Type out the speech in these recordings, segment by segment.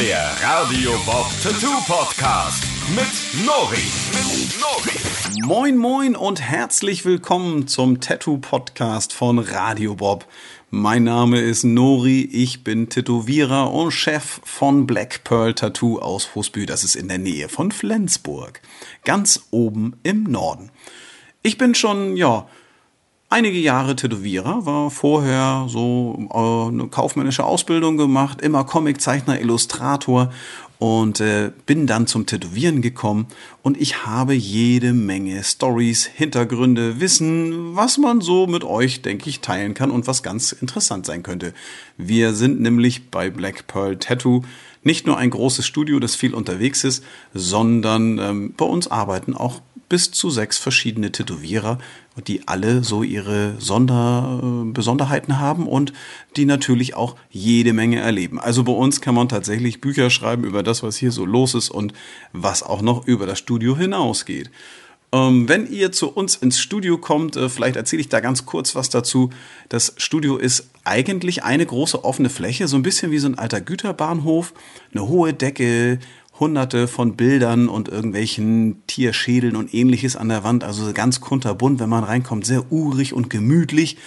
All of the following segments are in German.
Der Radio Bob Tattoo Podcast mit Nori. Moin moin und herzlich willkommen zum Tattoo Podcast von Radio Bob. Mein Name ist Nori, ich bin Tätowierer und Chef von Black Pearl Tattoo aus Husbü, das ist in der Nähe von Flensburg, ganz oben im Norden. Ich bin schon, ja, einige Jahre Tätowierer, war vorher so äh, eine kaufmännische Ausbildung gemacht, immer Comiczeichner, Illustrator und äh, bin dann zum Tätowieren gekommen und ich habe jede Menge Stories, Hintergründe, Wissen, was man so mit euch, denke ich, teilen kann und was ganz interessant sein könnte. Wir sind nämlich bei Black Pearl Tattoo nicht nur ein großes Studio, das viel unterwegs ist, sondern ähm, bei uns arbeiten auch bis zu sechs verschiedene Tätowierer, die alle so ihre Sonder, äh, Besonderheiten haben und die natürlich auch jede Menge erleben. Also bei uns kann man tatsächlich Bücher schreiben über das, was hier so los ist und was auch noch über das Studio hinausgeht. Ähm, wenn ihr zu uns ins Studio kommt, äh, vielleicht erzähle ich da ganz kurz was dazu. Das Studio ist eigentlich eine große offene Fläche, so ein bisschen wie so ein alter Güterbahnhof, eine hohe Decke, hunderte von Bildern und irgendwelchen Tierschädeln und ähnliches an der Wand. Also ganz kunterbunt, wenn man reinkommt, sehr urig und gemütlich.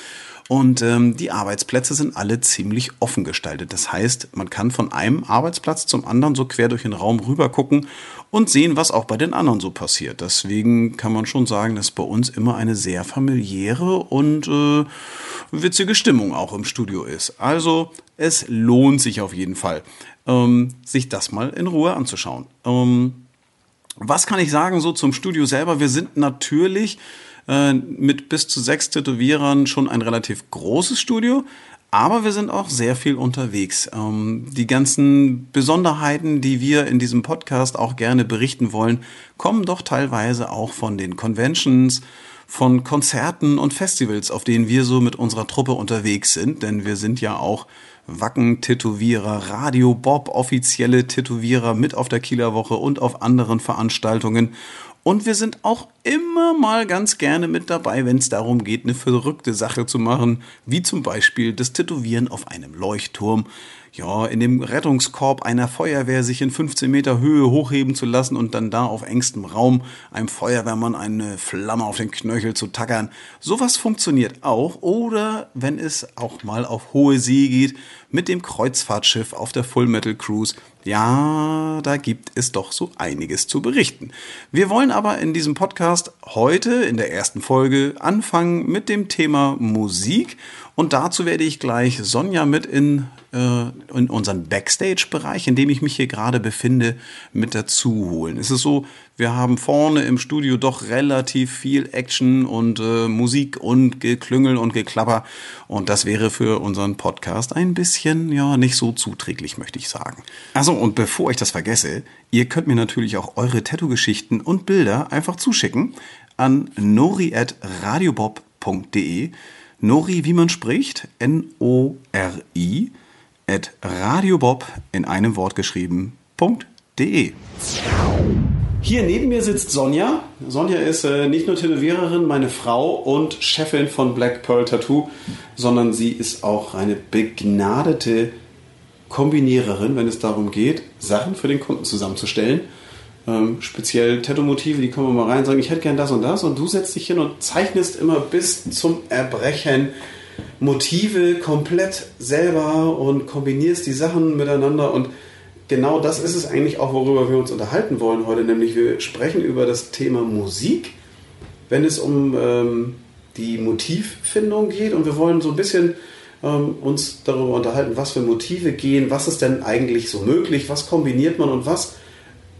Und ähm, die Arbeitsplätze sind alle ziemlich offen gestaltet. Das heißt, man kann von einem Arbeitsplatz zum anderen so quer durch den Raum rüber gucken und sehen, was auch bei den anderen so passiert. Deswegen kann man schon sagen, dass bei uns immer eine sehr familiäre und äh, witzige Stimmung auch im Studio ist. Also es lohnt sich auf jeden Fall, ähm, sich das mal in Ruhe anzuschauen. Ähm, was kann ich sagen so zum Studio selber? Wir sind natürlich äh, mit bis zu sechs Tätowierern schon ein relativ großes Studio. Aber wir sind auch sehr viel unterwegs. Ähm, die ganzen Besonderheiten, die wir in diesem Podcast auch gerne berichten wollen, kommen doch teilweise auch von den Conventions, von Konzerten und Festivals, auf denen wir so mit unserer Truppe unterwegs sind. Denn wir sind ja auch Wacken-Tätowierer, Radio Bob, offizielle Tätowierer mit auf der Kieler Woche und auf anderen Veranstaltungen. Und wir sind auch immer mal ganz gerne mit dabei, wenn es darum geht, eine verrückte Sache zu machen, wie zum Beispiel das Tätowieren auf einem Leuchtturm. Ja, in dem Rettungskorb einer Feuerwehr sich in 15 Meter Höhe hochheben zu lassen und dann da auf engstem Raum einem Feuerwehrmann eine Flamme auf den Knöchel zu tackern. Sowas funktioniert auch. Oder wenn es auch mal auf hohe See geht, mit dem Kreuzfahrtschiff auf der Full Metal Cruise. Ja, da gibt es doch so einiges zu berichten. Wir wollen aber in diesem Podcast heute in der ersten Folge anfangen mit dem Thema Musik und dazu werde ich gleich Sonja mit in, äh, in unseren Backstage-Bereich, in dem ich mich hier gerade befinde, mit dazu holen. Es ist so, wir haben vorne im Studio doch relativ viel Action und äh, Musik und Geklüngel und Geklapper. Und das wäre für unseren Podcast ein bisschen, ja, nicht so zuträglich, möchte ich sagen. Also und bevor ich das vergesse, ihr könnt mir natürlich auch eure Tattoo-Geschichten und Bilder einfach zuschicken an nori.radiobob.de. Nori, wie man spricht, N-O-R-I, at radiobob in einem Wort geschrieben.de. Hier neben mir sitzt Sonja. Sonja ist äh, nicht nur Tätowiererin, meine Frau und Chefin von Black Pearl Tattoo, sondern sie ist auch eine begnadete Kombiniererin, wenn es darum geht, Sachen für den Kunden zusammenzustellen ähm, speziell Tattoo-Motive, die kommen mal rein und sagen, ich hätte gern das und das und du setzt dich hin und zeichnest immer bis zum Erbrechen Motive komplett selber und kombinierst die Sachen miteinander und genau das ist es eigentlich auch, worüber wir uns unterhalten wollen heute, nämlich wir sprechen über das Thema Musik, wenn es um ähm, die Motivfindung geht und wir wollen so ein bisschen ähm, uns darüber unterhalten, was für Motive gehen, was ist denn eigentlich so möglich, was kombiniert man und was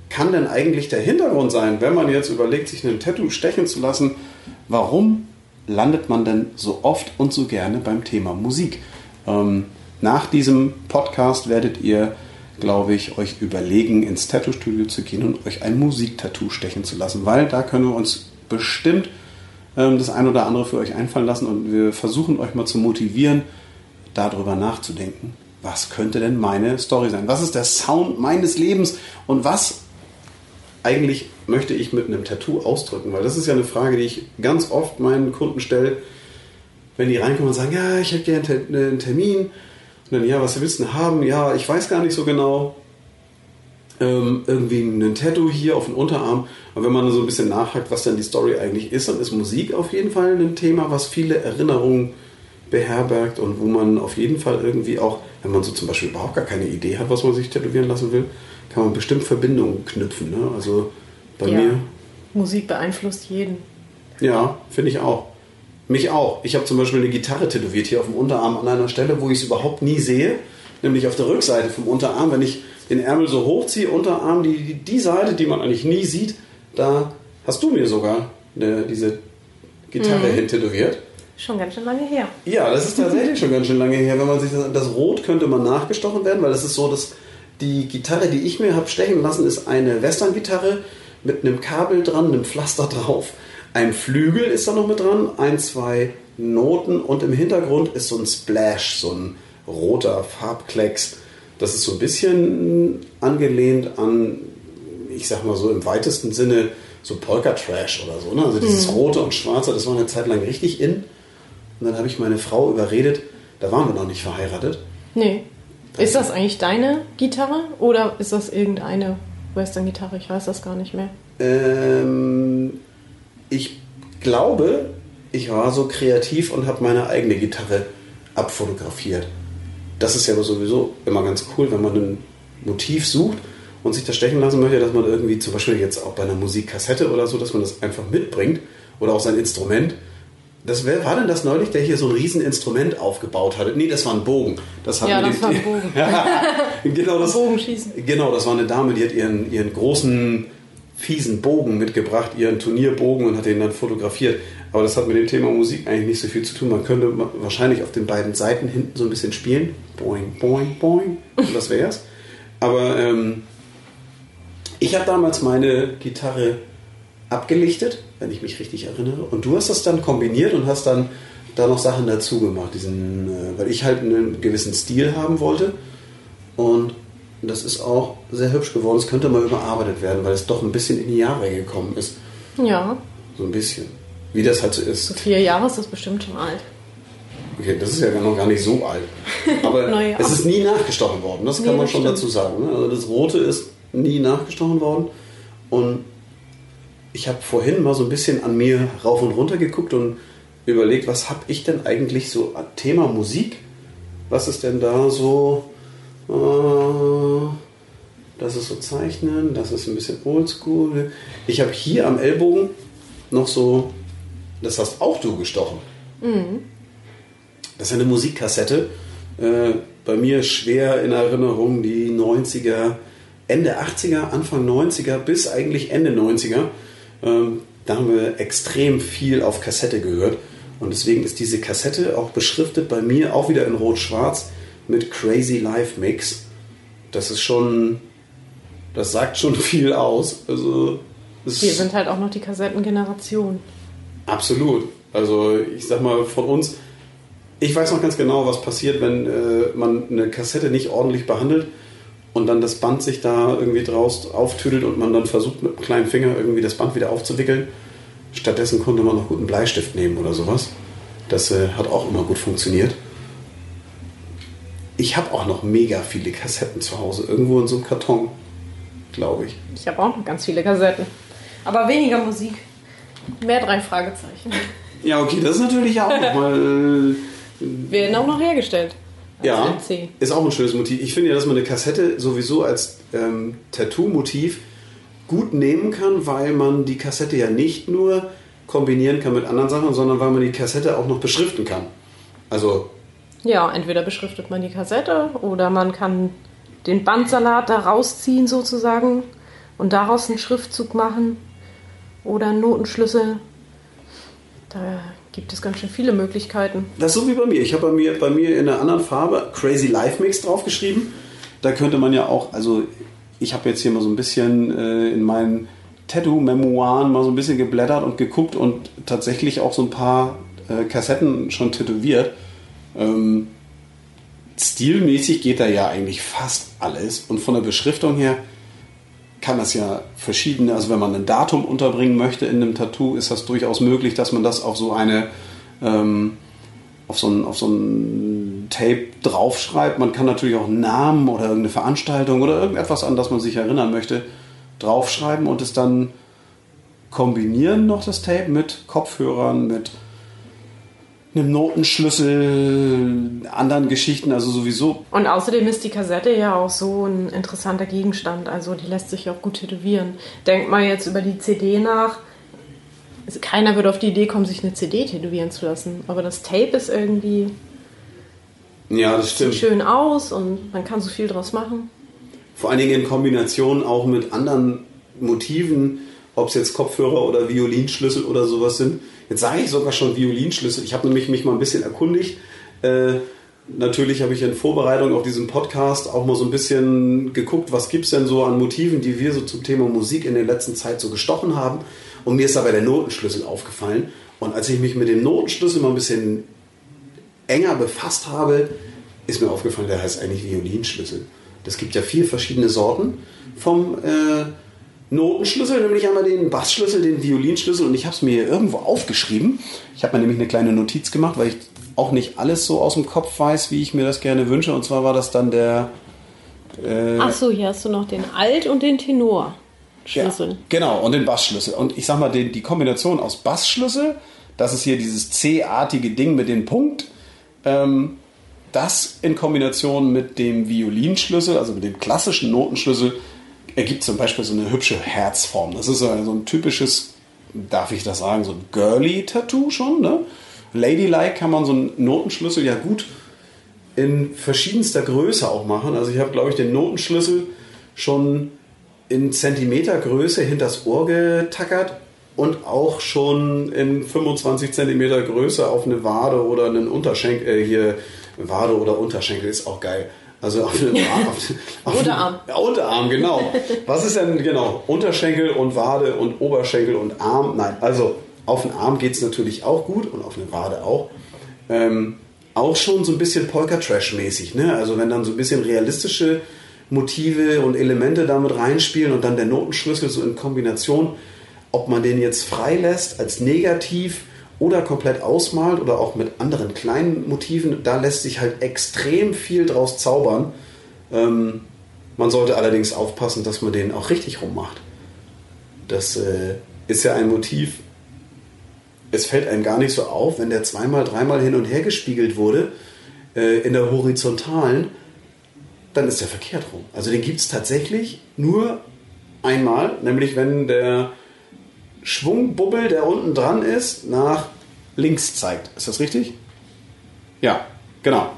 kann denn eigentlich der Hintergrund sein, wenn man jetzt überlegt, sich ein Tattoo stechen zu lassen? Warum landet man denn so oft und so gerne beim Thema Musik? Ähm, nach diesem Podcast werdet ihr, glaube ich, euch überlegen, ins Tattoo-Studio zu gehen und euch ein Musikktattoo stechen zu lassen, weil da können wir uns bestimmt ähm, das ein oder andere für euch einfallen lassen und wir versuchen euch mal zu motivieren, darüber nachzudenken. Was könnte denn meine Story sein? Was ist der Sound meines Lebens und was eigentlich möchte ich mit einem Tattoo ausdrücken? Weil das ist ja eine Frage, die ich ganz oft meinen Kunden stelle, wenn die reinkommen und sagen, ja, ich hätte gerne einen Termin. Und dann, ja, was willst du denn haben? Ja, ich weiß gar nicht so genau. ähm, irgendwie ein Tattoo hier auf dem Unterarm. Und wenn man so ein bisschen nachhakt, was denn die Story eigentlich ist, dann ist Musik auf jeden Fall ein Thema, was viele Erinnerungen beherbergt und wo man auf jeden Fall irgendwie auch, wenn man so zum Beispiel überhaupt gar keine Idee hat, was man sich tätowieren lassen will, kann man bestimmt Verbindungen knüpfen. Ne? Also bei Ja. mir, Musik beeinflusst jeden. ja, finde ich auch. Mich auch. Ich habe zum Beispiel eine Gitarre tätowiert hier auf dem Unterarm an einer Stelle, wo ich es überhaupt nie sehe, nämlich auf der Rückseite vom Unterarm. Wenn ich den Ärmel so hochziehe, Unterarm, die, die, Seite, die man eigentlich nie sieht, da hast du mir sogar eine, diese Gitarre hin tätowiert. Schon ganz schön lange her. Ja, das ist tatsächlich schon ganz schön lange her. Wenn man sich das, das Rot könnte man nachgestochen werden, weil das ist so, dass die Gitarre, die ich mir habe stechen lassen, ist eine Western-Gitarre mit einem Kabel dran, einem Pflaster drauf. Ein Flügel ist da noch mit dran, ein, zwei Noten und im Hintergrund ist so ein Splash, so ein roter Farbklecks. Das ist so ein bisschen angelehnt an, ich sag mal so im weitesten Sinne, so Polka-Trash oder so. Ne? Also dieses Rote und Schwarze, das war eine Zeit lang richtig in. Und dann habe ich meine Frau überredet, da waren wir noch nicht verheiratet. Nee. Ist das eigentlich deine Gitarre oder ist das irgendeine Western-Gitarre? Ich weiß das gar nicht mehr. Ähm, ich glaube, ich war so kreativ und habe meine eigene Gitarre abfotografiert. Das ist ja aber sowieso immer ganz cool, wenn man ein Motiv sucht und sich das stechen lassen möchte, dass man irgendwie zum Beispiel jetzt auch bei einer Musikkassette oder so, dass man das einfach mitbringt oder auch sein Instrument. Das wer war denn das neulich, der hier so ein Rieseninstrument aufgebaut hatte? Nee, das war ein Bogen. Das hat Ja, das war ein Bogen. genau, das, Bogenschießen. Genau, das war eine Dame, die hat ihren, ihren großen, fiesen Bogen mitgebracht, ihren Turnierbogen und hat den dann fotografiert. Aber das hat mit dem Thema Musik eigentlich nicht so viel zu tun. Man könnte wahrscheinlich auf den beiden Seiten hinten so ein bisschen spielen. Boing, boing, boing. Und das wär's. Aber ähm, ich habe damals meine Gitarre abgelichtet, wenn ich mich richtig erinnere. Und du hast das dann kombiniert und hast dann da noch Sachen dazu gemacht, diesen, äh, weil ich halt einen gewissen Stil haben wollte. Und das ist auch sehr hübsch geworden. Es könnte mal überarbeitet werden, weil es doch ein bisschen in die Jahre gekommen ist. Ja, So ein bisschen. Wie das halt so so ist. vier Jahre ist das bestimmt schon alt. Okay, das ist ja noch gar nicht so alt. Aber Naja. es ist nie nachgestochen worden, das kann Nee, man das schon stimmt. dazu sagen. Ne? Also das Rote ist nie nachgestochen worden. Und ich habe vorhin mal so ein bisschen an mir rauf und runter geguckt und überlegt, was habe ich denn eigentlich so an Thema Musik? Was ist denn da so? Äh, das ist so Zeichnen, das ist ein bisschen oldschool. Ich habe hier am Ellbogen noch so, das hast auch du gestochen. Das ist eine Musikkassette. Äh, bei mir schwer in Erinnerung die 90er, Ende 80er, Anfang 90er bis eigentlich Ende 90er. Ähm, da haben wir extrem viel auf Kassette gehört. Und deswegen ist diese Kassette auch beschriftet bei mir auch wieder in Rot-Schwarz mit Crazy Life Mix. Das ist schon, das sagt schon viel aus. Also, Wir sind halt auch noch die Kassettengeneration. Absolut. Also ich sag mal von uns, ich weiß noch ganz genau, was passiert, wenn äh, man eine Kassette nicht ordentlich behandelt und dann das Band sich da irgendwie draus auftüdelt und man dann versucht mit dem kleinen Finger irgendwie das Band wieder aufzuwickeln. Stattdessen konnte man noch gut einen Bleistift nehmen oder sowas. Das äh, hat auch immer gut funktioniert. Ich habe auch noch mega viele Kassetten zu Hause, irgendwo in so einem Karton, glaube ich. Ich habe auch noch ganz viele Kassetten. Aber weniger Musik. Mehr drei Fragezeichen. Ja, okay, das ist natürlich auch nochmal. Werden auch noch hergestellt. Ja, LC. ist auch ein schönes Motiv. Ich finde ja, dass man eine Kassette sowieso als ähm, Tattoo-Motiv gut nehmen kann, weil man die Kassette ja nicht nur kombinieren kann mit anderen Sachen, sondern weil man die Kassette auch noch beschriften kann. Also, Ja, entweder beschriftet man die Kassette oder man kann den Bandsalat da rausziehen sozusagen und daraus einen Schriftzug machen oder einen Notenschlüssel. Da gibt es ganz schön viele Möglichkeiten. das ist so wie bei mir. Ich habe bei mir, bei mir in einer anderen Farbe Crazy Life Mix draufgeschrieben. Da könnte man ja auch, also ich habe jetzt hier mal so ein bisschen äh, in meinen Tattoo-Memoiren mal so ein bisschen geblättert und geguckt und tatsächlich auch so ein paar äh, Kassetten schon tätowiert. Ähm, stilmäßig geht da ja eigentlich fast alles und von der Beschriftung her kann das ja verschiedene, also wenn man ein Datum unterbringen möchte in einem Tattoo, ist das durchaus möglich, dass man das auf so eine ähm, auf so ein, auf so ein Tape draufschreibt. Man kann natürlich auch einen Namen oder irgendeine Veranstaltung oder irgendetwas, an das man sich erinnern möchte, draufschreiben und es dann kombinieren noch das Tape mit Kopfhörern, mit einem Notenschlüssel, anderen Geschichten, also sowieso. Und außerdem ist die Kassette ja auch so ein interessanter Gegenstand. Also die lässt sich auch gut tätowieren. Denkt mal jetzt über die CD nach. Also keiner würde auf die Idee kommen, sich eine CD tätowieren zu lassen. Aber das Tape ist irgendwie. Ja, das stimmt. Sieht schön aus und man kann so viel draus machen. Vor allen Dingen in Kombination auch mit anderen Motiven, ob es jetzt Kopfhörer oder Violinschlüssel oder sowas sind. Jetzt sage ich sogar schon Violinschlüssel. Ich habe nämlich mich mal ein bisschen erkundigt. Äh, natürlich habe ich in Vorbereitung auf diesen Podcast auch mal so ein bisschen geguckt, was gibt es denn so an Motiven, die wir so zum Thema Musik in der letzten Zeit so gestochen haben. Und mir ist dabei der Notenschlüssel aufgefallen. Und als ich mich mit dem Notenschlüssel mal ein bisschen enger befasst habe, ist mir aufgefallen, der heißt eigentlich Violinschlüssel. Das gibt ja vier verschiedene Sorten vom äh, Notenschlüssel, nämlich einmal den Bassschlüssel, den Violinschlüssel und ich habe es mir hier irgendwo aufgeschrieben. Ich habe mir nämlich eine kleine Notiz gemacht, weil ich auch nicht alles so aus dem Kopf weiß, wie ich mir das gerne wünsche. Und zwar war das dann der. Äh, Ach so, hier hast du noch den Alt- und den Tenor-Schlüssel. Ja, genau, und den Bassschlüssel. Und ich sag mal, die, die Kombination aus Bassschlüssel, das ist hier dieses C-artige Ding mit dem Punkt. Ähm, das in Kombination mit dem Violinschlüssel, also mit dem klassischen Notenschlüssel, ergibt zum Beispiel so eine hübsche Herzform. Das ist so ein typisches, darf ich das sagen, so ein Girly-Tattoo schon. Ne? Ladylike kann man so einen Notenschlüssel ja gut in verschiedenster Größe auch machen. Also ich habe, glaube ich, den Notenschlüssel schon in Zentimetergröße hinters Ohr getackert und auch schon in 25 Zentimeter Größe auf eine Wade oder einen Unterschenkel, äh, hier Wade oder Unterschenkel ist auch geil. Also auf den Arm. Auf, auf Unterarm. Ja, Unterarm, genau. Was ist denn, genau, Unterschenkel und Wade und Oberschenkel und Arm? Nein, also auf den Arm geht es natürlich auch gut und auf eine Wade auch. Ähm, auch schon so ein bisschen Polka-Trash-mäßig, ne? Also wenn dann so ein bisschen realistische Motive und Elemente damit reinspielen und dann der Notenschlüssel so in Kombination, ob man den jetzt freilässt als negativ oder komplett ausmalt oder auch mit anderen kleinen Motiven. Da lässt sich halt extrem viel draus zaubern. Ähm, man sollte allerdings aufpassen, dass man den auch richtig rummacht. Das äh, ist ja ein Motiv. Es fällt einem gar nicht so auf, wenn der zweimal, dreimal hin und her gespiegelt wurde äh, in der horizontalen, dann ist der verkehrt rum. Also den gibt es tatsächlich nur einmal, nämlich wenn der Schwungbubbel, der unten dran ist, nach links zeigt. Ist das richtig? Ja, genau.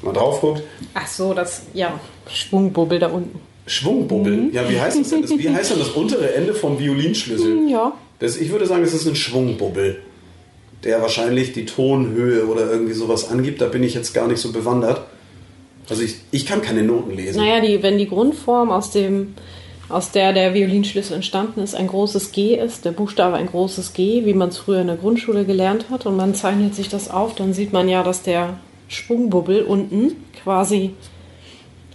Wenn man drauf guckt. Ach so, das, ja, Schwungbubbel da unten. Schwungbubbel? Mhm. Ja, wie heißt das denn? Das, wie heißt denn das untere Ende vom Violinschlüssel? Ja. Das, ich würde sagen, es ist ein Schwungbubbel, der wahrscheinlich die Tonhöhe oder irgendwie sowas angibt. Da bin ich jetzt gar nicht so bewandert. Also ich, ich kann keine Noten lesen. Naja, die, wenn die Grundform aus dem aus der der Violinschlüssel entstanden ist, ein großes G ist, der Buchstabe ein großes G, wie man es früher in der Grundschule gelernt hat, und man zeichnet sich das auf, dann sieht man ja, dass der Schwungbubbel unten quasi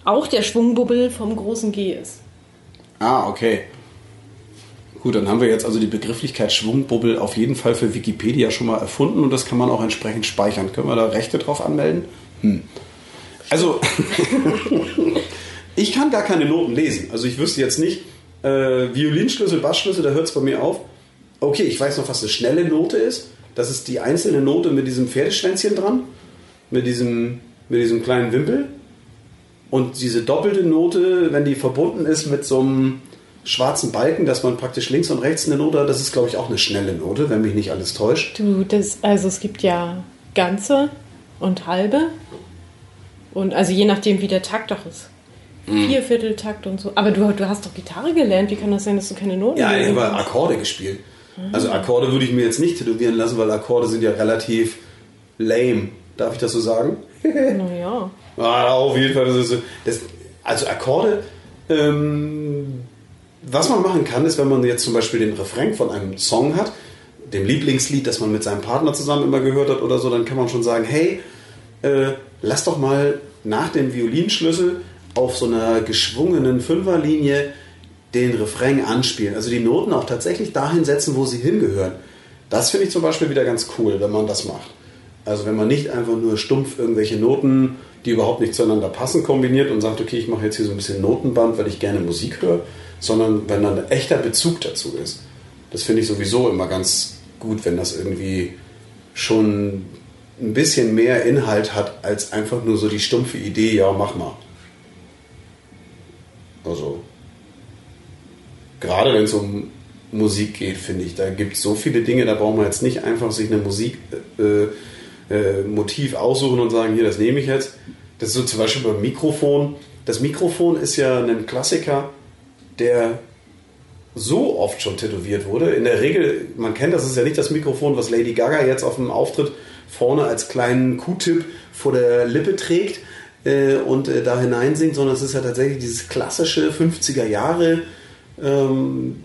auch der Schwungbubbel vom großen G ist. Ah, okay. Gut, dann haben wir jetzt also die Begrifflichkeit Schwungbubbel auf jeden Fall für Wikipedia schon mal erfunden und das kann man auch entsprechend speichern. Können wir da Rechte drauf anmelden? Hm. Also, Ich kann gar keine Noten lesen. Also ich wüsste jetzt nicht, äh, Violinschlüssel, Bassschlüssel, da hört es bei mir auf. Okay, ich weiß noch, was eine schnelle Note ist. Das ist die einzelne Note mit diesem Pferdeschwänzchen dran, mit diesem, mit diesem kleinen Wimpel. Und diese doppelte Note, wenn die verbunden ist mit so einem schwarzen Balken, dass man praktisch links und rechts eine Note hat, das ist, glaube ich, auch eine schnelle Note, wenn mich nicht alles täuscht. Du, das, also es gibt ja ganze und halbe. Und also je nachdem, wie der Takt doch ist. Mhm. Viervierteltakt und so. Aber du, du hast doch Gitarre gelernt. Wie kann das sein, dass du keine Noten Ja, ich habe Akkorde gespielt. Mhm. Also Akkorde würde ich mir jetzt nicht tätowieren lassen, weil Akkorde sind ja relativ lame. Darf ich das so sagen? naja. ah, auf jeden Fall. Das ist, das, also Akkorde, ähm, was man machen kann, ist, wenn man jetzt zum Beispiel den Refrain von einem Song hat, dem Lieblingslied, das man mit seinem Partner zusammen immer gehört hat oder so, dann kann man schon sagen, hey, äh, lass doch mal nach dem Violinschlüssel auf so einer geschwungenen Fünferlinie den Refrain anspielen. Also die Noten auch tatsächlich dahin setzen, wo sie hingehören. Das finde ich zum Beispiel wieder ganz cool, wenn man das macht. Also wenn man nicht einfach nur stumpf irgendwelche Noten, die überhaupt nicht zueinander passen, kombiniert und sagt, okay, ich mache jetzt hier so ein bisschen Notenband, weil ich gerne Musik höre, sondern wenn dann ein echter Bezug dazu ist. Das finde ich sowieso immer ganz gut, wenn das irgendwie schon ein bisschen mehr Inhalt hat, als einfach nur so die stumpfe Idee, ja, mach mal. Also, gerade wenn es um Musik geht, finde ich, da gibt es so viele Dinge, da braucht man jetzt nicht einfach sich eine Musik äh, äh, aussuchen und sagen, hier, das nehme ich jetzt. Das ist so zum Beispiel beim Mikrofon. Das Mikrofon ist ja ein Klassiker, der so oft schon tätowiert wurde. In der Regel, man kennt das, ist ja nicht das Mikrofon, was Lady Gaga jetzt auf dem Auftritt vorne als kleinen Q-Tip vor der Lippe trägt äh, und äh, da hineinsingt, sondern es ist ja tatsächlich dieses klassische 50er Jahre ähm,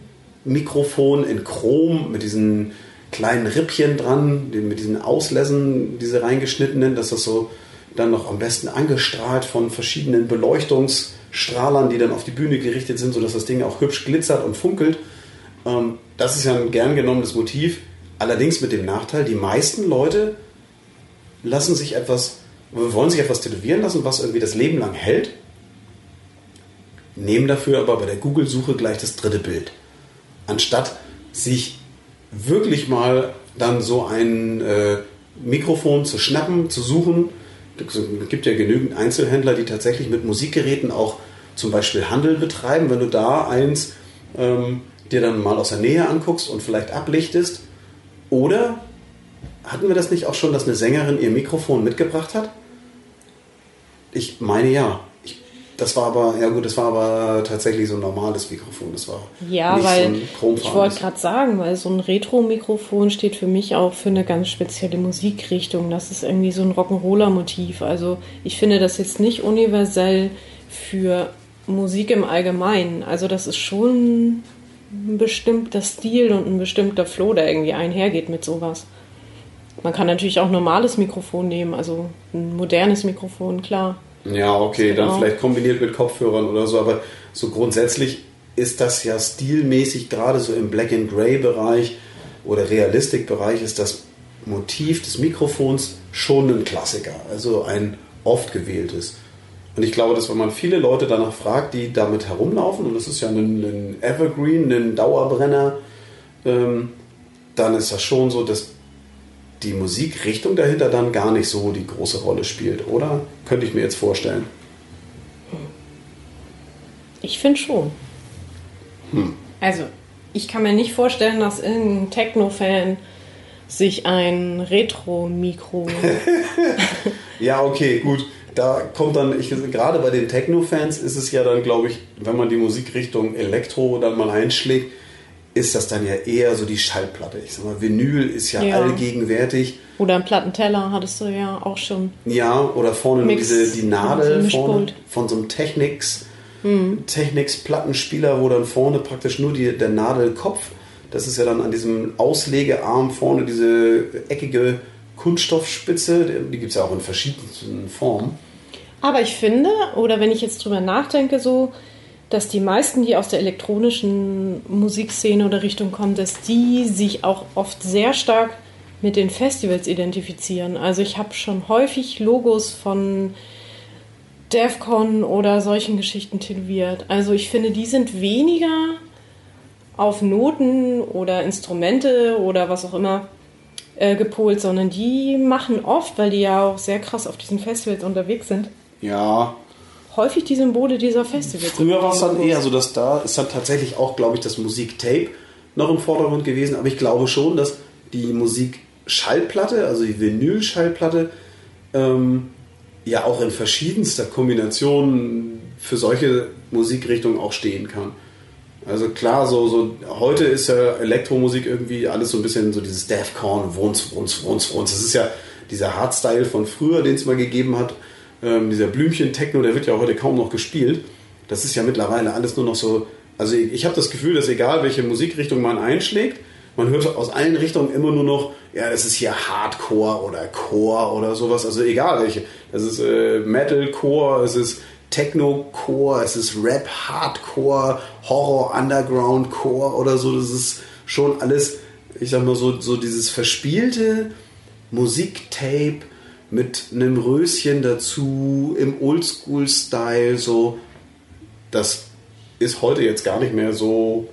Mikrofon in Chrom mit diesen kleinen Rippchen dran, mit diesen Auslässen, diese reingeschnittenen, dass das so dann noch am besten angestrahlt von verschiedenen Beleuchtungsstrahlern, die dann auf die Bühne gerichtet sind, sodass das Ding auch hübsch glitzert und funkelt. Ähm, das ist ja ein gern genommenes Motiv. Allerdings mit dem Nachteil, die meisten Leute lassen sich etwas, wollen sich etwas tätowieren lassen, was irgendwie das Leben lang hält, nehmen dafür aber bei der Google-Suche gleich das dritte Bild. Anstatt sich wirklich mal dann so ein äh, Mikrofon zu schnappen, zu suchen. Es gibt ja genügend Einzelhändler, die tatsächlich mit Musikgeräten auch zum Beispiel Handel betreiben. Wenn du da eins ähm, dir dann mal aus der Nähe anguckst und vielleicht ablichtest. Oder hatten wir das nicht auch schon, dass eine Sängerin ihr Mikrofon mitgebracht hat? Ich meine ja. Das war aber, ja gut, das war aber tatsächlich so ein normales Mikrofon. Das war ja, weil so ich wollte gerade sagen, weil so ein Retro-Mikrofon steht für mich auch für eine ganz spezielle Musikrichtung. Das ist irgendwie so ein Rock'n'Roller-Motiv. Also ich finde das jetzt nicht universell für Musik im Allgemeinen. Also das ist schon ein bestimmter Stil und ein bestimmter Flow, der irgendwie einhergeht mit sowas. Man kann natürlich auch ein normales Mikrofon nehmen, also ein modernes Mikrofon, klar. Ja, okay, genau. dann vielleicht kombiniert mit Kopfhörern oder so, aber so grundsätzlich ist das ja stilmäßig, gerade so im Black and Gray Bereich oder Realistik Bereich, ist das Motiv des Mikrofons schon ein Klassiker, also ein oft gewähltes. Und ich glaube, dass wenn man viele Leute danach fragt, die damit herumlaufen, und das ist ja ein, ein Evergreen, ein Dauerbrenner, ähm, dann ist das schon so, dass die Musikrichtung dahinter dann gar nicht so die große Rolle spielt, oder? Könnte ich mir jetzt vorstellen. Ich finde schon. Hm. Also, ich kann mir nicht vorstellen, dass irgendein Techno-Fan sich ein Retro-Mikro. ja, okay, gut. Da kommt dann, ich, gerade bei den Techno-Fans ist es ja dann, glaube ich, wenn man die Musikrichtung Elektro dann mal einschlägt, ist das dann ja eher so die Schallplatte. Ich sag mal, Vinyl ist ja, ja. allgegenwärtig. Oder ein Plattenteller hattest du ja auch schon. Ja, oder vorne Mix, diese, die Nadel vorne von so einem Technics, mhm. Technics Plattenspieler, wo dann vorne praktisch nur die, der Nadelkopf, das ist ja dann an diesem Auslegearm vorne diese eckige Kunststoffspitze, die gibt es ja auch in verschiedenen Formen. Aber ich finde, oder wenn ich jetzt drüber nachdenke, so, dass die meisten, die aus der elektronischen Musikszene oder Richtung kommen, dass die sich auch oft sehr stark mit den Festivals identifizieren. Also ich habe schon häufig Logos von DEFCON oder solchen Geschichten tätowiert. Also ich finde, die sind weniger auf Noten oder Instrumente oder was auch immer äh, gepolt, sondern die machen oft, weil die ja auch sehr krass auf diesen Festivals unterwegs sind. Ja, häufig die Symbole dieser Festivals. Früher war es dann eher so, dass da ist dann tatsächlich auch, glaube ich, das Musiktape noch im Vordergrund gewesen, aber ich glaube schon, dass die Musikschallplatte, also die Vinylschallplatte, ähm, ja auch in verschiedenster Kombination für solche Musikrichtungen auch stehen kann. Also klar, so, so heute ist ja Elektromusik irgendwie alles so ein bisschen so dieses Defcon, Wunz, Wunz, Wunz, Wunz. Das ist ja dieser Hardstyle von früher, den es mal gegeben hat ähm, dieser Blümchen-Techno, der wird ja heute kaum noch gespielt. Das ist ja mittlerweile alles nur noch so. Also ich, ich habe das Gefühl, dass egal welche Musikrichtung man einschlägt, man hört aus allen Richtungen immer nur noch, ja, das ist hier Hardcore oder Core oder sowas. Also egal welche. Das ist äh, Metalcore, es ist Techno-Core, es ist Rap, Hardcore, Horror, Underground Core oder so. Das ist schon alles, ich sag mal so, so dieses verspielte Musiktape mit einem Röschen dazu im Oldschool-Style. So, das ist heute jetzt gar nicht mehr so,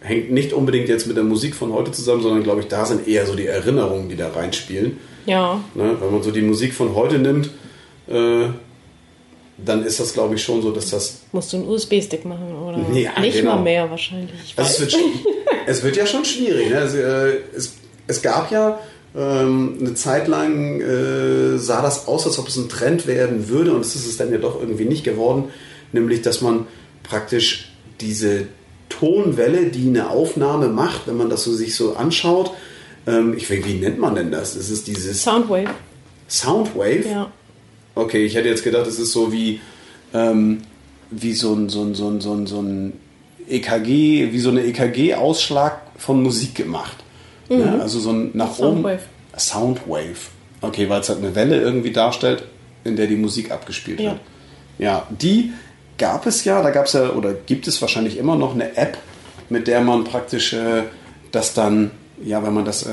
hängt nicht unbedingt jetzt mit der Musik von heute zusammen, sondern glaube ich, da sind eher so die Erinnerungen, die da reinspielen. Ja. Ne? Wenn man so die Musik von heute nimmt, äh, dann ist das glaube ich schon so, dass das. Musst du einen USB-Stick machen oder Ja, nicht genau. mal mehr wahrscheinlich. Ich Also es, wird, es wird ja schon schwierig. Ne? Es, äh, es, es gab ja eine Zeit lang, äh, sah das aus, als ob es ein Trend werden würde und es ist es dann ja doch irgendwie nicht geworden, nämlich dass man praktisch diese Tonwelle, die eine Aufnahme macht, wenn man das so sich so anschaut, ähm, ich weiß, wie nennt man denn das? Es ist dieses Soundwave. Soundwave. Ja. Okay, ich hätte jetzt gedacht, es ist so wie, ähm, wie so ein, so ein, so ein, so ein, so ein EKG, wie so eine EKG-Ausschlag von Musik gemacht. Ja, also so ein nach Soundwave. oben. Soundwave. Okay, weil es halt eine Welle irgendwie darstellt, in der die Musik abgespielt Ja. wird. Ja, die gab es ja, da gab es ja, oder gibt es wahrscheinlich immer noch eine App, mit der man praktisch äh, das dann, ja, wenn man das äh,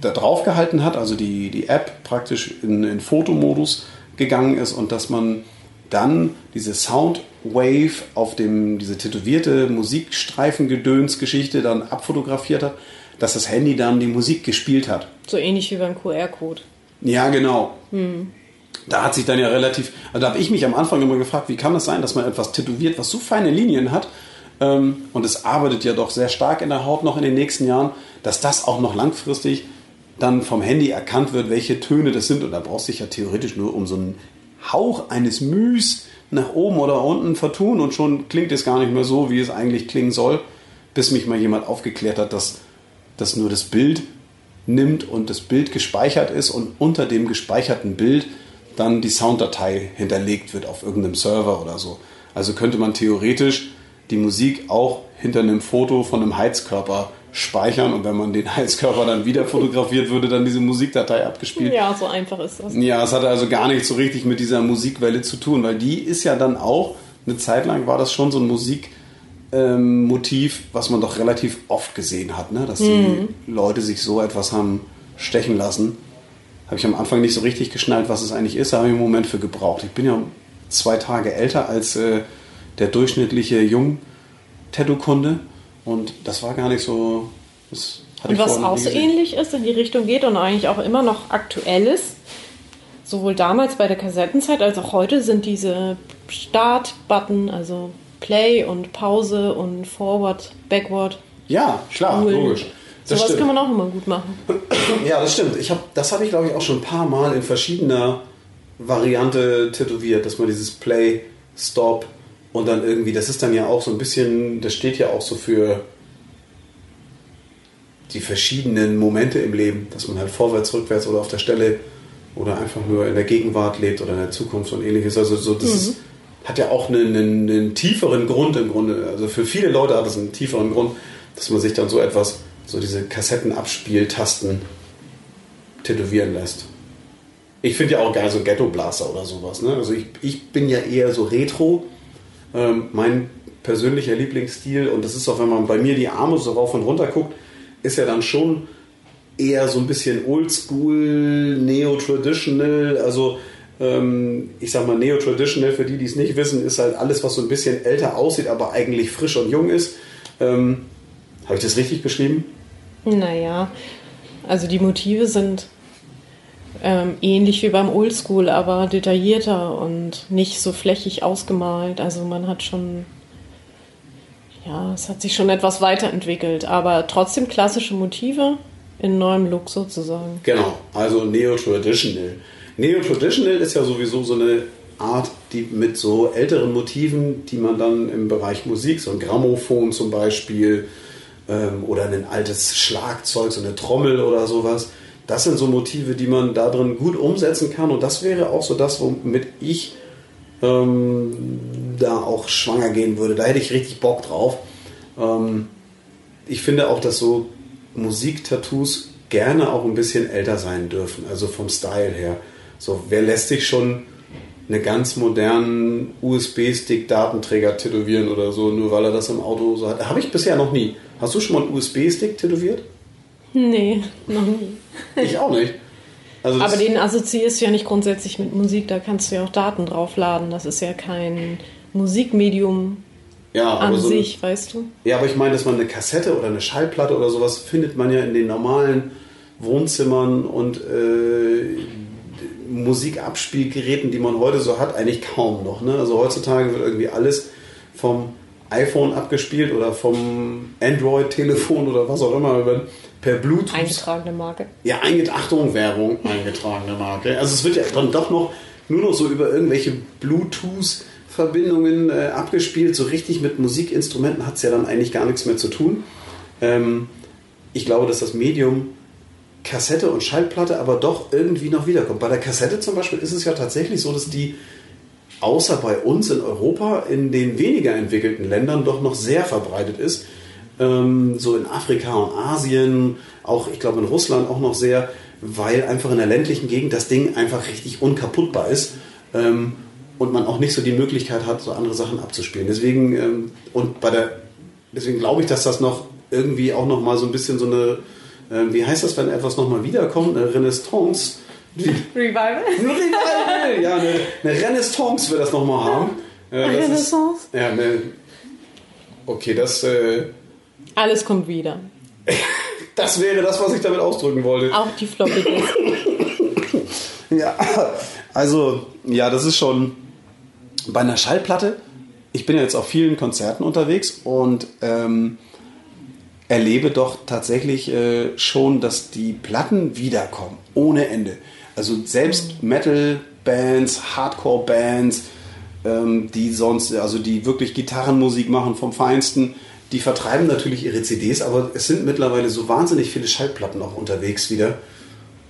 da drauf gehalten hat, also die, die App praktisch in, in Fotomodus gegangen ist und dass man dann diese Soundwave auf dem, diese tätowierte Musikstreifengedöns-Geschichte dann abfotografiert hat, dass das Handy dann die Musik gespielt hat. So ähnlich wie beim QR-Code. Ja, genau. Da hat sich dann ja relativ, also da habe ich mich am Anfang immer gefragt, wie kann es sein, dass man etwas tätowiert, was so feine Linien hat ähm, und es arbeitet ja doch sehr stark in der Haut noch in den nächsten Jahren, dass das auch noch langfristig dann vom Handy erkannt wird, welche Töne das sind und da brauchst du dich ja theoretisch nur um so einen Hauch eines Müs nach oben oder unten vertun und schon klingt es gar nicht mehr so, wie es eigentlich klingen soll, bis mich mal jemand aufgeklärt hat, dass das nur das Bild nimmt und das Bild gespeichert ist und unter dem gespeicherten Bild dann die Sounddatei hinterlegt wird auf irgendeinem Server oder so. Also könnte man theoretisch die Musik auch hinter einem Foto von einem Heizkörper speichern und wenn man den Heizkörper dann wieder fotografiert, würde dann diese Musikdatei abgespielt. Ja, so einfach ist das. Ja, es hatte also gar nichts so richtig mit dieser Musikwelle zu tun, weil die ist ja dann auch, eine Zeit lang war das schon so ein Musikmotiv, ähm, Motiv, was man doch relativ oft gesehen hat, ne? dass die Leute sich so etwas haben stechen lassen. Habe ich am Anfang nicht so richtig geschnallt, was es eigentlich ist, da habe ich einen Moment für gebraucht. Ich bin ja zwei Tage älter als äh, der durchschnittliche Jung-Tattoo-Kunde und das war gar nicht so. Und was auch so ähnlich ist, in die Richtung geht und eigentlich auch immer noch aktuell ist, sowohl damals bei der Kassettenzeit als auch heute, sind diese Start-Button, also Play und Pause und Forward, Backward. Ja, klar, Spulen. logisch. Das Sowas stimmt. kann man auch immer gut machen. Ja, das stimmt. Ich hab, das habe ich, glaube ich, auch schon ein paar Mal in verschiedener Variante tätowiert, dass man dieses Play, Stop und dann irgendwie, das ist dann ja auch so ein bisschen, das steht ja auch so für die verschiedenen Momente im Leben, dass man halt vorwärts, rückwärts oder auf der Stelle oder einfach nur in der Gegenwart lebt oder in der Zukunft und ähnliches. Also so, das ist, hat ja auch einen, einen, einen tieferen Grund im Grunde. Also für viele Leute hat es einen tieferen Grund, dass man sich dann so etwas, so diese Kassettenabspieltasten tätowieren lässt. Ich finde ja auch geil so Ghetto Blaster oder sowas. Ne? Also ich, ich bin ja eher so Retro. Ähm, mein persönlicher Lieblingsstil und das ist auch, wenn man bei mir die Arme so rauf und runter guckt, ist ja dann schon eher so ein bisschen oldschool, neo-traditional. Also ich sag mal neo-traditional, für die, die es nicht wissen, ist halt alles, was so ein bisschen älter aussieht, aber eigentlich frisch und jung ist. Ähm, Habe ich das richtig beschrieben? Naja, also die Motive sind ähm, ähnlich wie beim Oldschool, aber detaillierter und nicht so flächig ausgemalt. Also man hat schon, ja, es hat sich schon etwas weiterentwickelt, aber trotzdem klassische Motive in neuem Look sozusagen. Genau, also Neo-Traditional. Neo-Traditional ist ja sowieso so eine Art, die mit so älteren Motiven, die man dann im Bereich Musik, so ein Grammophon zum Beispiel, ähm, oder ein altes Schlagzeug, so eine Trommel oder sowas, das sind so Motive, die man da drin gut umsetzen kann. Und das wäre auch so das, womit ich ähm, da auch schwanger gehen würde. Da hätte ich richtig Bock drauf. Ähm, ich finde auch, dass so Musiktattoos gerne auch ein bisschen älter sein dürfen, also vom Style her. So, wer lässt sich schon einen ganz modernen USB-Stick-Datenträger tätowieren oder so, nur weil er das im Auto so hat? Habe ich bisher noch nie. Hast du schon mal einen USB-Stick tätowiert? Nee, noch nie. Ich auch nicht. Also Aber den assoziierst du ja nicht grundsätzlich mit Musik, da kannst du ja auch Daten draufladen. Das ist ja kein Musikmedium ja, aber an so, sich, weißt du? Ja, aber ich meine, dass man eine Kassette oder eine Schallplatte oder sowas findet man ja in den normalen Wohnzimmern und äh, Musikabspielgeräten, die man heute so hat, eigentlich kaum noch. Ne? Also heutzutage wird irgendwie alles vom iPhone abgespielt oder vom Android-Telefon oder was auch immer per Bluetooth. Eingetragene Marke. Ja, einget Achtung, Werbung, eingetragene Marke. Also es wird ja dann doch noch nur noch so über irgendwelche Bluetooth-Verbindungen äh, abgespielt. So richtig mit Musikinstrumenten hat es ja dann eigentlich gar nichts mehr zu tun. Ähm, ich glaube, dass das Medium Kassette und Schallplatte aber doch irgendwie noch wiederkommt. Bei der Kassette zum Beispiel ist es ja tatsächlich so, dass die außer bei uns in Europa in den weniger entwickelten Ländern doch noch sehr verbreitet ist. Ähm, so in Afrika und Asien, auch ich glaube in Russland auch noch sehr, weil einfach in der ländlichen Gegend das Ding einfach richtig unkaputtbar ist ähm, und man auch nicht so die Möglichkeit hat, so andere Sachen abzuspielen. Deswegen ähm, und bei der deswegen glaube ich, dass das noch irgendwie auch noch mal so ein bisschen so eine äh, wie heißt das, wenn etwas noch mal wiederkommt, eine Renaissance Revival? Revival, ja, eine, eine Renaissance wird das nochmal haben. Äh, das ist- Renaissance? Ja, eine, okay, das, äh, Alles kommt wieder. das wäre das, was ich damit ausdrücken wollte. Auch die Floppy. Ja, also, ja, das ist schon bei einer Schallplatte. Ich bin ja jetzt auf vielen Konzerten unterwegs und ähm, erlebe doch tatsächlich äh, schon, dass die Platten wiederkommen, ohne Ende. Also selbst Metal-Bands, Hardcore-Bands, ähm, die sonst, also die wirklich Gitarrenmusik machen vom Feinsten, die vertreiben natürlich ihre CDs, aber es sind mittlerweile so wahnsinnig viele Schallplatten auch unterwegs wieder.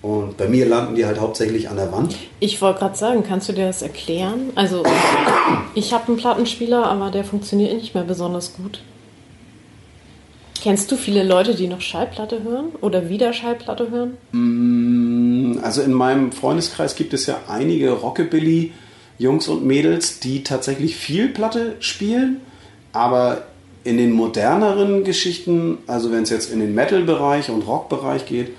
Und bei mir landen die halt hauptsächlich an der Wand. Ich wollte gerade sagen, kannst du dir das erklären? Also, ich habe einen Plattenspieler, aber der funktioniert nicht mehr besonders gut. Kennst du viele Leute, die noch Schallplatte hören oder wieder Schallplatte hören? Also in meinem Freundeskreis gibt es ja einige Rockabilly-Jungs und Mädels, die tatsächlich viel Platte spielen, aber in den moderneren Geschichten, also wenn es jetzt in den Metal-Bereich und Rock-Bereich geht,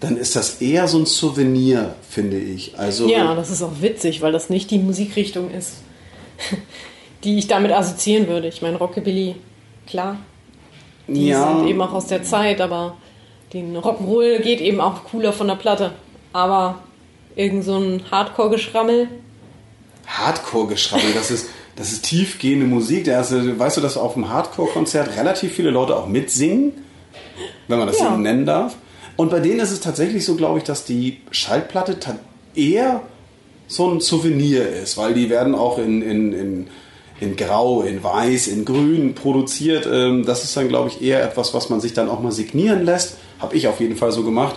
dann ist das eher so ein Souvenir, finde ich. Also Ja, das ist auch witzig, weil das nicht die Musikrichtung ist, die ich damit assoziieren würde. Ich meine, Rockabilly, klar, die Ja. sind eben auch aus der Zeit, aber den Rock'n'Roll geht eben auch cooler von der Platte. Aber irgend so ein Hardcore-Geschrammel, Hardcore-Geschrabbel, das ist, das ist tiefgehende Musik. Du, weißt du, dass auf einem Hardcore-Konzert relativ viele Leute auch mitsingen, wenn man das Ja. so nennen darf. Und bei denen ist es tatsächlich so, glaube ich, dass die Schallplatte eher so ein Souvenir ist, weil die werden auch in, in, in, in Grau, in Weiß, in Grün produziert. Ähm, Das ist dann, glaube ich, eher etwas, was man sich dann auch mal signieren lässt. Habe ich auf jeden Fall so gemacht.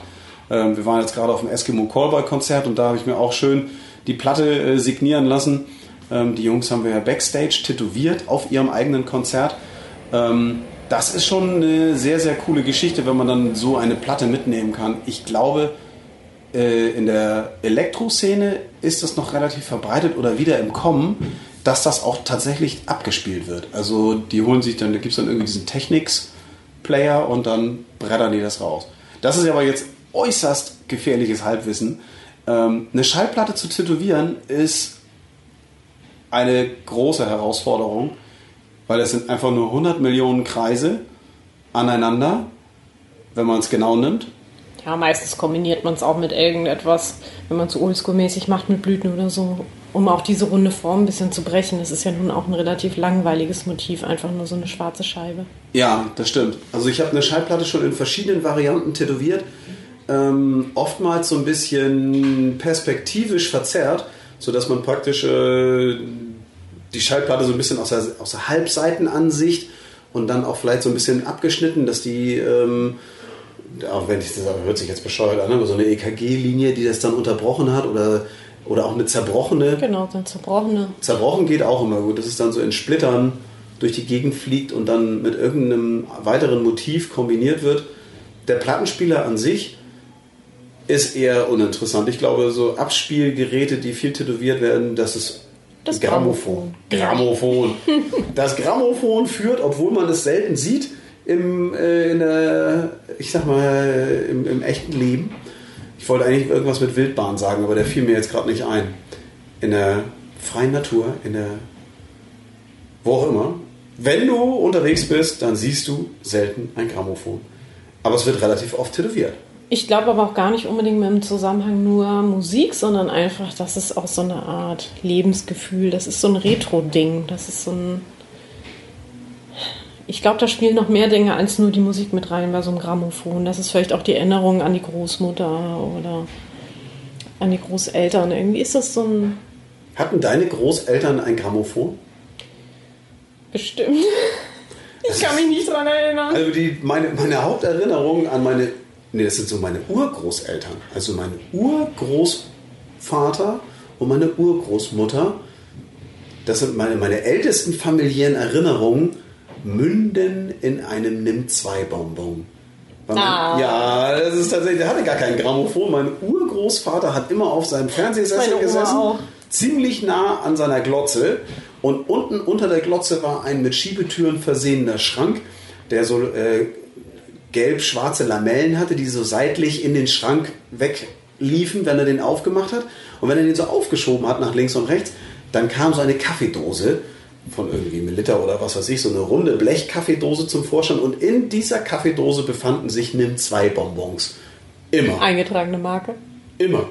Ähm, Wir waren jetzt gerade auf dem Eskimo Callboy Konzert und da habe ich mir auch schön die Platte äh, signieren lassen. Ähm, Die Jungs haben wir ja backstage tätowiert auf ihrem eigenen Konzert. Das ist schon eine sehr, sehr coole Geschichte, wenn man dann so eine Platte mitnehmen kann. Ich glaube, äh, in der Elektroszene ist das noch relativ verbreitet oder wieder im Kommen, dass das auch tatsächlich abgespielt wird. Also die holen sich dann, da gibt es dann irgendwie diesen Technics-Player und dann brettern die das raus. Das ist aber jetzt äußerst gefährliches Halbwissen. Ähm, eine Schallplatte zu tätowieren ist eine große Herausforderung, weil es sind einfach nur 100 Millionen Kreise aneinander, wenn man es genau nimmt. Ja, meistens kombiniert man es auch mit irgendetwas, wenn man es so oldschool-mäßig macht mit Blüten oder so, um auch diese runde Form ein bisschen zu brechen. Das ist ja nun auch ein relativ langweiliges Motiv, einfach nur so eine schwarze Scheibe. Ja, das stimmt. Also ich habe eine Schallplatte schon in verschiedenen Varianten tätowiert. Ähm, oftmals so ein bisschen perspektivisch verzerrt, sodass man praktisch äh, die Schallplatte so ein bisschen aus der, aus der Halbseitenansicht und dann auch vielleicht so ein bisschen abgeschnitten, dass die, ähm, auch wenn ich das hört sich jetzt bescheuert an, aber so eine EKG-Linie, die das dann unterbrochen hat oder, oder auch eine zerbrochene, Genau, dann zerbrochene. Zerbrochen geht auch immer gut. Das ist dann so in Splittern durch die Gegend fliegt und dann mit irgendeinem weiteren Motiv kombiniert wird. Der Plattenspieler an sich ist eher uninteressant. Ich glaube, so Abspielgeräte, die viel tätowiert werden, das ist Das Grammophon. Grammophon. Grammophon. Das Grammophon führt, obwohl man es selten sieht, im, äh, in der, ich sag mal, im, im echten Leben, Ich wollte eigentlich irgendwas mit Wildbahn sagen, aber der fiel mir jetzt gerade nicht ein. In der freien Natur, in der wo auch immer. Wenn du unterwegs bist, dann siehst du selten ein Grammophon. Aber es wird relativ oft tätowiert. Ich glaube aber auch gar nicht unbedingt mit dem Zusammenhang nur Musik, sondern einfach, das ist auch so eine Art Lebensgefühl. Das ist so ein Retro-Ding. Das ist so ein. Ich glaube, da spielen noch mehr Dinge als nur die Musik mit rein bei so einem Grammophon. Das ist vielleicht auch die Erinnerung an die Großmutter oder an die Großeltern. Irgendwie ist das so ein. Hatten deine Großeltern ein Grammophon? Bestimmt. Ich kann mich nicht dran erinnern. Also die, meine, meine Haupterinnerung an meine, nee, das sind so meine Urgroßeltern. Also meine Urgroßvater und meine Urgroßmutter. Das sind meine, meine ältesten familiären Erinnerungen, münden in einem Nimm-2-Bonbon. Weil mein- Ah. Ja, das ist tatsächlich, der hatte gar kein Grammophon. Mein Urgroßvater hat immer auf seinem Fernsehsessel gesessen, auch. ziemlich nah an seiner Glotze. Und unten unter der Glotze war ein mit Schiebetüren versehener Schrank, der so äh, gelb-schwarze Lamellen hatte, die so seitlich in den Schrank wegliefen, wenn er den aufgemacht hat. Und wenn er den so aufgeschoben hat nach links und rechts, dann kam so eine Kaffeedose von irgendwie einem Liter oder was weiß ich, so eine runde Blechkaffeedose zum Vorschein. Und in dieser Kaffeedose befanden sich nimm zwei Bonbons. Immer. Eingetragene Marke. Immer.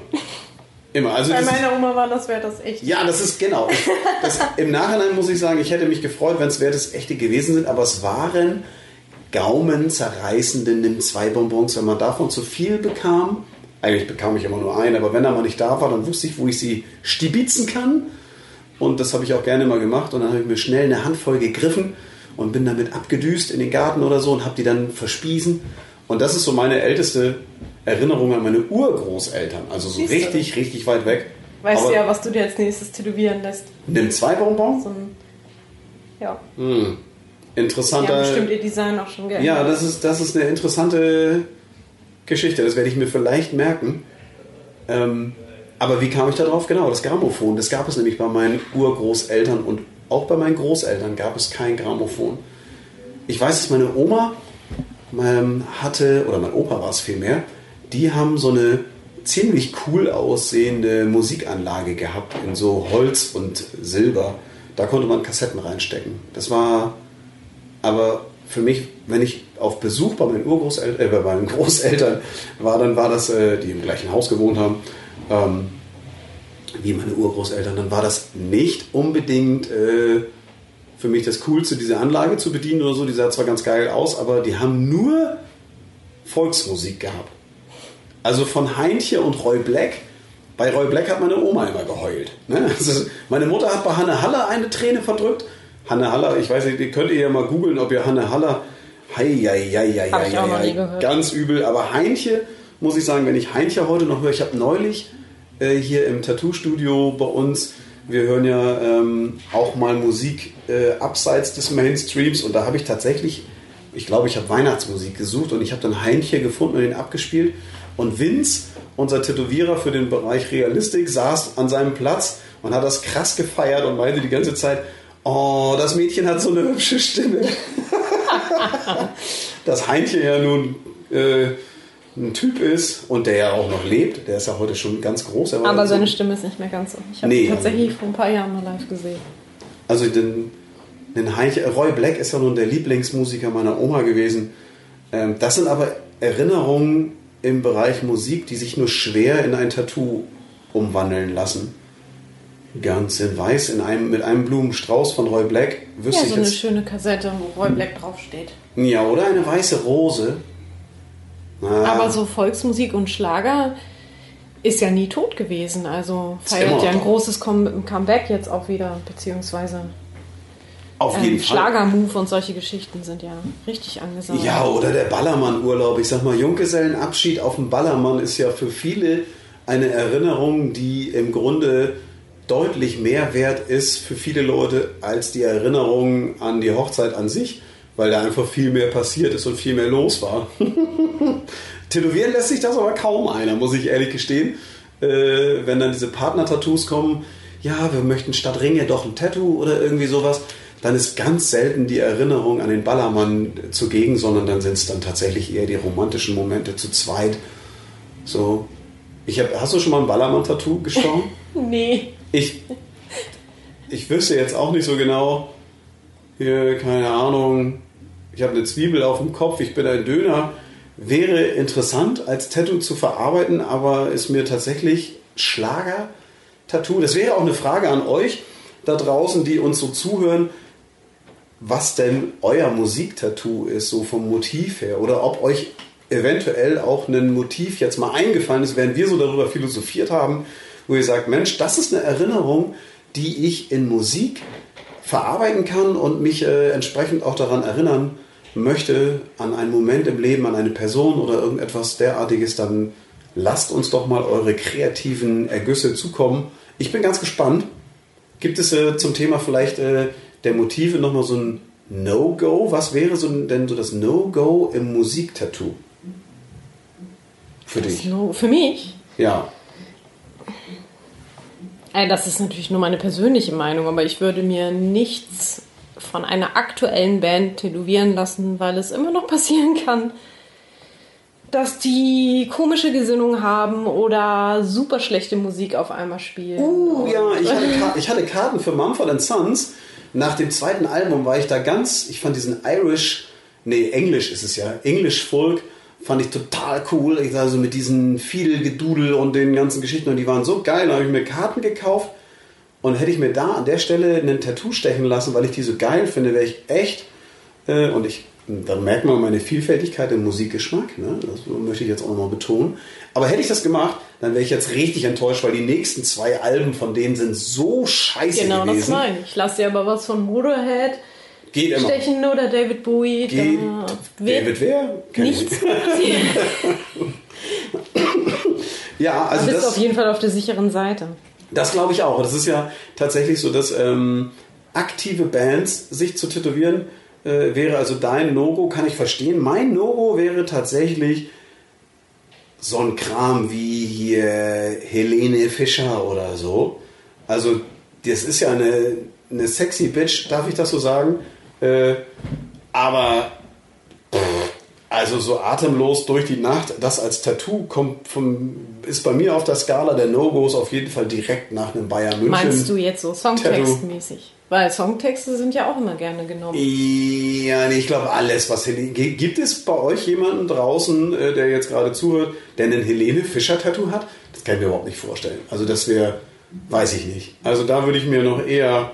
Immer. Also Bei das meiner Oma war das, wäre das echt. ja, das ist genau. Ich, das, Im Nachhinein muss ich sagen, ich hätte mich gefreut, wenn es wertes echte gewesen sind, aber es waren gaumenzerreißende Nimm-2-Bonbons. Wenn man davon zu viel bekam, eigentlich bekam ich immer nur einen, aber wenn er mal nicht da war, dann wusste ich, wo ich sie stibitzen kann. Und das habe ich auch gerne mal gemacht. Und dann habe ich mir schnell eine Handvoll gegriffen und bin damit abgedüst in den Garten oder so und habe die dann verspiesen. Und das ist so meine älteste Erinnerung an meine Urgroßeltern. Also so Siehst du. richtig, richtig weit weg. Weißt Aber du ja, was du dir als nächstes tätowieren lässt. Nimm zwei Bonbons. So ein, ja. Hm. Interessanter. bestimmt ihr Design auch schon geändert. Ja, das ist, das ist eine interessante Geschichte. Das werde ich mir vielleicht merken. Ähm, aber wie kam ich da drauf? Genau, das Grammophon. Das gab es nämlich bei meinen Urgroßeltern und auch bei meinen Großeltern gab es kein Grammophon. Ich weiß, dass meine Oma ähm, hatte, oder mein Opa war es vielmehr, die haben so eine ziemlich cool aussehende Musikanlage gehabt in so Holz und Silber. Da konnte man Kassetten reinstecken. Das war aber für mich, wenn ich auf Besuch bei meinen Urgroßeltern, äh, bei meinen Großeltern war, dann war das, äh, die im gleichen Haus gewohnt haben, ähm, wie meine Urgroßeltern, dann war das nicht unbedingt äh, für mich das Coolste, diese Anlage zu bedienen oder so. Die sah zwar ganz geil aus, aber die haben nur Volksmusik gehabt. Also von Heintje und Roy Black. Bei Roy Black hat meine Oma immer geheult. Ne? Also meine Mutter hat bei Hanne Haller eine Träne verdrückt. Hanne Haller, ich weiß nicht, ihr könnt ihr ja mal googeln, ob ihr Hanne Haller. Hei, hei, hei, hei, hei, hei, gehört. Ganz übel. Aber Heintje, muss ich sagen, wenn ich Heintje heute noch höre, ich habe neulich äh, hier im Tattoo-Studio bei uns, wir hören ja ähm, auch mal Musik äh, abseits des Mainstreams und da habe ich tatsächlich, ich glaube, ich habe Weihnachtsmusik gesucht und ich habe dann Heintje gefunden und den abgespielt und Vince, unser Tätowierer für den Bereich Realistik, saß an seinem Platz und hat das krass gefeiert und meinte die ganze Zeit, oh, das Mädchen hat so eine hübsche Stimme. Dass Heintje ja nun äh, ein Typ ist und der ja auch noch lebt, der ist ja heute schon ganz groß. er Aber so- seine Stimme ist nicht mehr ganz so. Ich habe Nee. ihn tatsächlich vor ein paar Jahren mal live gesehen. Also den, den Heintje, Roy Black ist ja nun der Lieblingsmusiker meiner Oma gewesen. Ähm, das sind aber Erinnerungen im Bereich Musik, die sich nur schwer in ein Tattoo umwandeln lassen. Ganz in weiß, in einem, mit einem Blumenstrauß von Roy Black Ja, wüsste so ich eine jetzt. schöne Kassette, wo Roy Black draufsteht. Ja, oder eine weiße Rose. Na, Aber so Volksmusik und Schlager ist ja nie tot gewesen. Also feiert ja ein großes Com Comeback jetzt auch wieder, beziehungsweise auf jeden ähm, Fall. Schlagermove und solche Geschichten sind ja richtig angesagt. Ja, oder der Ballermann-Urlaub. Ich sag mal, Junggesellenabschied auf dem Ballermann ist ja für viele eine Erinnerung, die im Grunde deutlich mehr wert ist für viele Leute als die Erinnerung an die Hochzeit an sich, weil da einfach viel mehr passiert ist und viel mehr los war. Tätowieren lässt sich das aber kaum einer, muss ich ehrlich gestehen. Äh, wenn dann diese Partner-Tattoos kommen, ja, wir möchten statt Ringe doch ein Tattoo oder irgendwie sowas, dann ist ganz selten die Erinnerung an den Ballermann zugegen, sondern dann sind es dann tatsächlich eher die romantischen Momente zu zweit. So, Ich hab, hast du schon mal ein Ballermann-Tattoo gestochen? Nee. Ich, ich wüsste jetzt auch nicht so genau, hier, keine Ahnung, ich habe eine Zwiebel auf dem Kopf, ich bin ein Döner. Wäre interessant als Tattoo zu verarbeiten, aber ist mir tatsächlich Schlager-Tattoo. Das wäre auch eine Frage an euch da draußen, die uns so zuhören, was denn euer Musiktattoo ist, so vom Motiv her. Oder ob euch eventuell auch ein Motiv jetzt mal eingefallen ist, während wir so darüber philosophiert haben, wo ihr sagt, Mensch, das ist eine Erinnerung, die ich in Musik verarbeiten kann und mich äh, entsprechend auch daran erinnern möchte, an einen Moment im Leben, an eine Person oder irgendetwas derartiges, dann lasst uns doch mal eure kreativen Ergüsse zukommen. Ich bin ganz gespannt. Gibt es äh, zum Thema vielleicht äh, der Motive nochmal so ein No-Go? Was wäre so, denn so das No-Go im Musiktattoo? Für dich? No, für mich? Ja. Äh, Das ist natürlich nur meine persönliche Meinung, aber ich würde mir nichts von einer aktuellen Band tätowieren lassen, weil es immer noch passieren kann, dass die komische Gesinnung haben oder super schlechte Musik auf einmal spielen. Uh, ja, ich hatte, ich hatte Karten für Mumford Sons. Nach dem zweiten Album war ich da ganz, ich fand diesen Irish, nee, Englisch ist es ja, English Folk, fand ich total cool. Ich also mit diesen Fiedelgedudel und den ganzen Geschichten und die waren so geil. Da habe ich mir Karten gekauft und hätte ich mir da an der Stelle ein Tattoo stechen lassen, weil ich die so geil finde, wäre ich echt, äh, und ich, da merkt man meine Vielfältigkeit im Musikgeschmack, ne? das möchte ich jetzt auch nochmal betonen. Aber hätte ich das gemacht, dann wäre ich jetzt richtig enttäuscht, weil die nächsten zwei Alben von denen sind so scheiße Genau, das gewesen. meine ich. Lass dir aber was von Motorhead Geht immer. stechen oder David Bowie. Geht. da David wer? Kenn ich nichts. Ja, Du also bist das, auf jeden Fall auf der sicheren Seite. Das glaube ich auch. Das ist ja tatsächlich so, dass ähm, aktive Bands sich zu tätowieren äh, wäre also dein No-Go, kann ich verstehen. Mein No-Go wäre tatsächlich so ein Kram wie hier Helene Fischer oder so. Also, das ist ja eine, eine sexy Bitch, darf ich das so sagen? Äh, aber also so atemlos durch die Nacht, das als Tattoo kommt vom, ist bei mir auf der Skala der No-Gos auf jeden Fall direkt nach einem Bayern München. Meinst du jetzt so Songtextmäßig? Weil Songtexte sind ja auch immer gerne genommen. Ja, nee, ich glaube alles, was Helene. Gibt es bei euch jemanden draußen, äh, der jetzt gerade zuhört, der einen Helene Fischer-Tattoo hat? Das kann ich mir überhaupt nicht vorstellen. Also das wäre, weiß ich nicht. Also da würde ich mir noch eher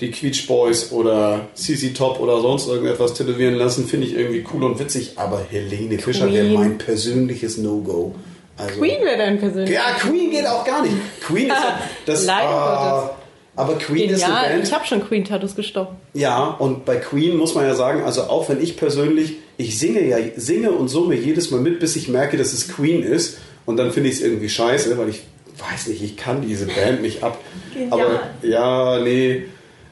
die Queech Boys oder CC Top oder sonst irgendetwas tätowieren lassen. Finde ich irgendwie cool und witzig. Aber Helene Fischer wäre mein persönliches No-Go. Also, Queen wäre dein persönlich. Ja, Queen geht auch gar nicht. Queen ist das. Leider ah, aber Queen ist eine Genial. Band. Ich habe schon Queen-Tattoos gestochen. Ja, und bei Queen muss man ja sagen, also auch wenn ich persönlich, ich singe ja, singe und summe jedes Mal mit, bis ich merke, dass es Queen ist. Und dann finde ich es irgendwie scheiße, weil ich weiß nicht, ich kann diese Band nicht ab. Genial. Aber ja, nee.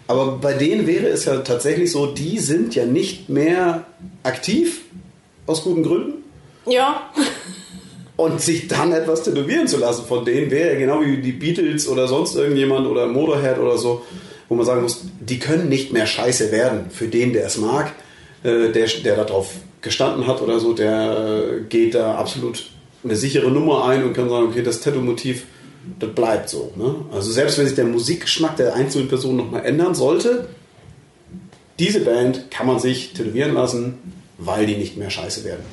Aber bei denen wäre es ja tatsächlich so, die sind ja nicht mehr aktiv, aus guten Gründen. Ja. Und sich dann etwas tätowieren zu lassen von denen wäre ja genau wie die Beatles oder sonst irgendjemand oder Motorhead oder so, wo man sagen muss, die können nicht mehr scheiße werden für den, der es mag, äh, der, der darauf gestanden hat oder so, der äh, geht da absolut eine sichere Nummer ein und kann sagen, okay, das Tattoo-Motiv, das bleibt so. Ne? Also selbst wenn sich der Musikgeschmack der einzelnen Person nochmal ändern sollte, diese Band kann man sich tätowieren lassen, weil die nicht mehr scheiße werden.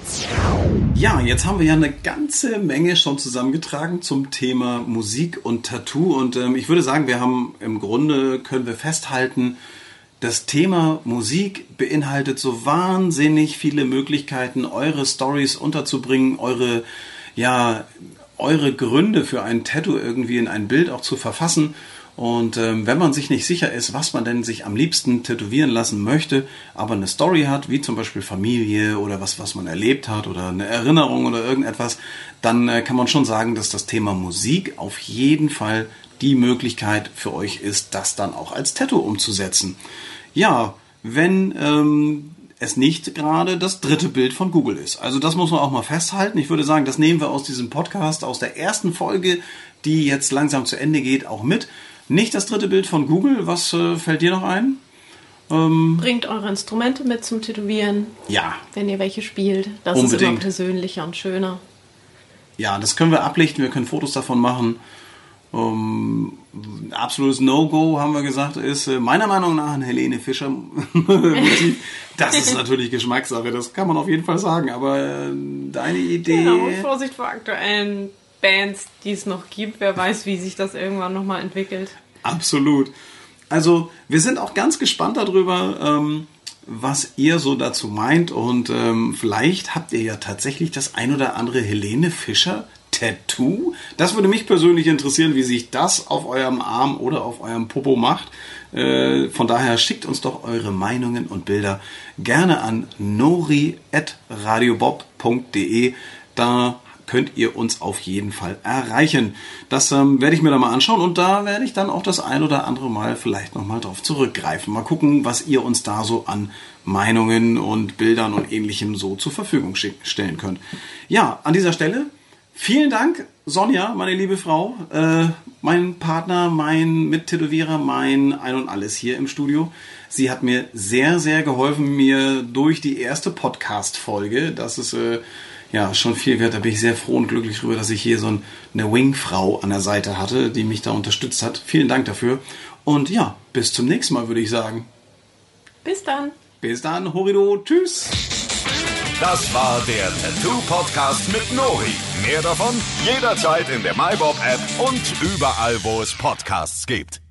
Ja, jetzt haben wir ja eine ganze Menge schon zusammengetragen zum Thema Musik und Tattoo. Und ähm, ich würde sagen, wir haben im Grunde, können wir festhalten, das Thema Musik beinhaltet so wahnsinnig viele Möglichkeiten, eure Stories unterzubringen, eure, ja, eure Gründe für ein Tattoo irgendwie in ein Bild auch zu verfassen. Und ähm, wenn man sich nicht sicher ist, was man denn sich am liebsten tätowieren lassen möchte, aber eine Story hat, wie zum Beispiel Familie oder was, was man erlebt hat oder eine Erinnerung oder irgendetwas, dann äh, kann man schon sagen, dass das Thema Musik auf jeden Fall die Möglichkeit für euch ist, das dann auch als Tattoo umzusetzen. Ja, wenn ähm, es nicht gerade das dritte Bild von Google ist. Also das muss man auch mal festhalten. Ich würde sagen, das nehmen wir aus diesem Podcast, aus der ersten Folge, die jetzt langsam zu Ende geht, auch mit. Nicht das dritte Bild von Google. Was äh, fällt dir noch ein? Bringt eure Instrumente mit zum Tätowieren, Ja, wenn ihr welche spielt. Das ist Unbedingt. immer persönlicher und schöner. ja, das können wir ablichten, wir können Fotos davon machen. Um, absolutes No-Go, haben wir gesagt, ist äh, meiner Meinung nach ein Helene Fischer Motiv. Das ist natürlich Geschmackssache, das kann man auf jeden Fall sagen, aber äh, deine Idee. Und Vorsicht vor aktuellen Bands, die es noch gibt. Wer weiß, wie sich das irgendwann nochmal entwickelt. Absolut. Also, wir sind auch ganz gespannt darüber, ähm, was ihr so dazu meint. Und ähm, vielleicht habt ihr ja tatsächlich das ein oder andere Helene Fischer Tattoo. Das würde mich persönlich interessieren, wie sich das auf eurem Arm oder auf eurem Popo macht. Äh, von daher schickt uns doch eure Meinungen und Bilder gerne an nori.radiobob.de. Da könnt ihr uns auf jeden Fall erreichen. Das ähm, werde ich mir dann mal anschauen und da werde ich dann auch das ein oder andere Mal vielleicht nochmal drauf zurückgreifen. Mal gucken, was ihr uns da so an Meinungen und Bildern und ähnlichem so zur Verfügung stellen könnt. Ja, an dieser Stelle vielen Dank, Sonja, meine liebe Frau, äh, mein Partner, mein Mittätowierer, mein Ein und Alles hier im Studio. Sie hat mir sehr, sehr geholfen, mir durch die erste Podcast-Folge, das ist äh, ja, schon viel wert. Da bin ich sehr froh und glücklich darüber, dass ich hier so eine Wing-Frau an der Seite hatte, die mich da unterstützt hat. Vielen Dank dafür. Und ja, bis zum nächsten Mal, würde ich sagen. Bis dann. Bis dann, Horido. Tschüss. Das war der Tattoo-Podcast mit Nori. Mehr davon jederzeit in der MyBob-App und überall, wo es Podcasts gibt.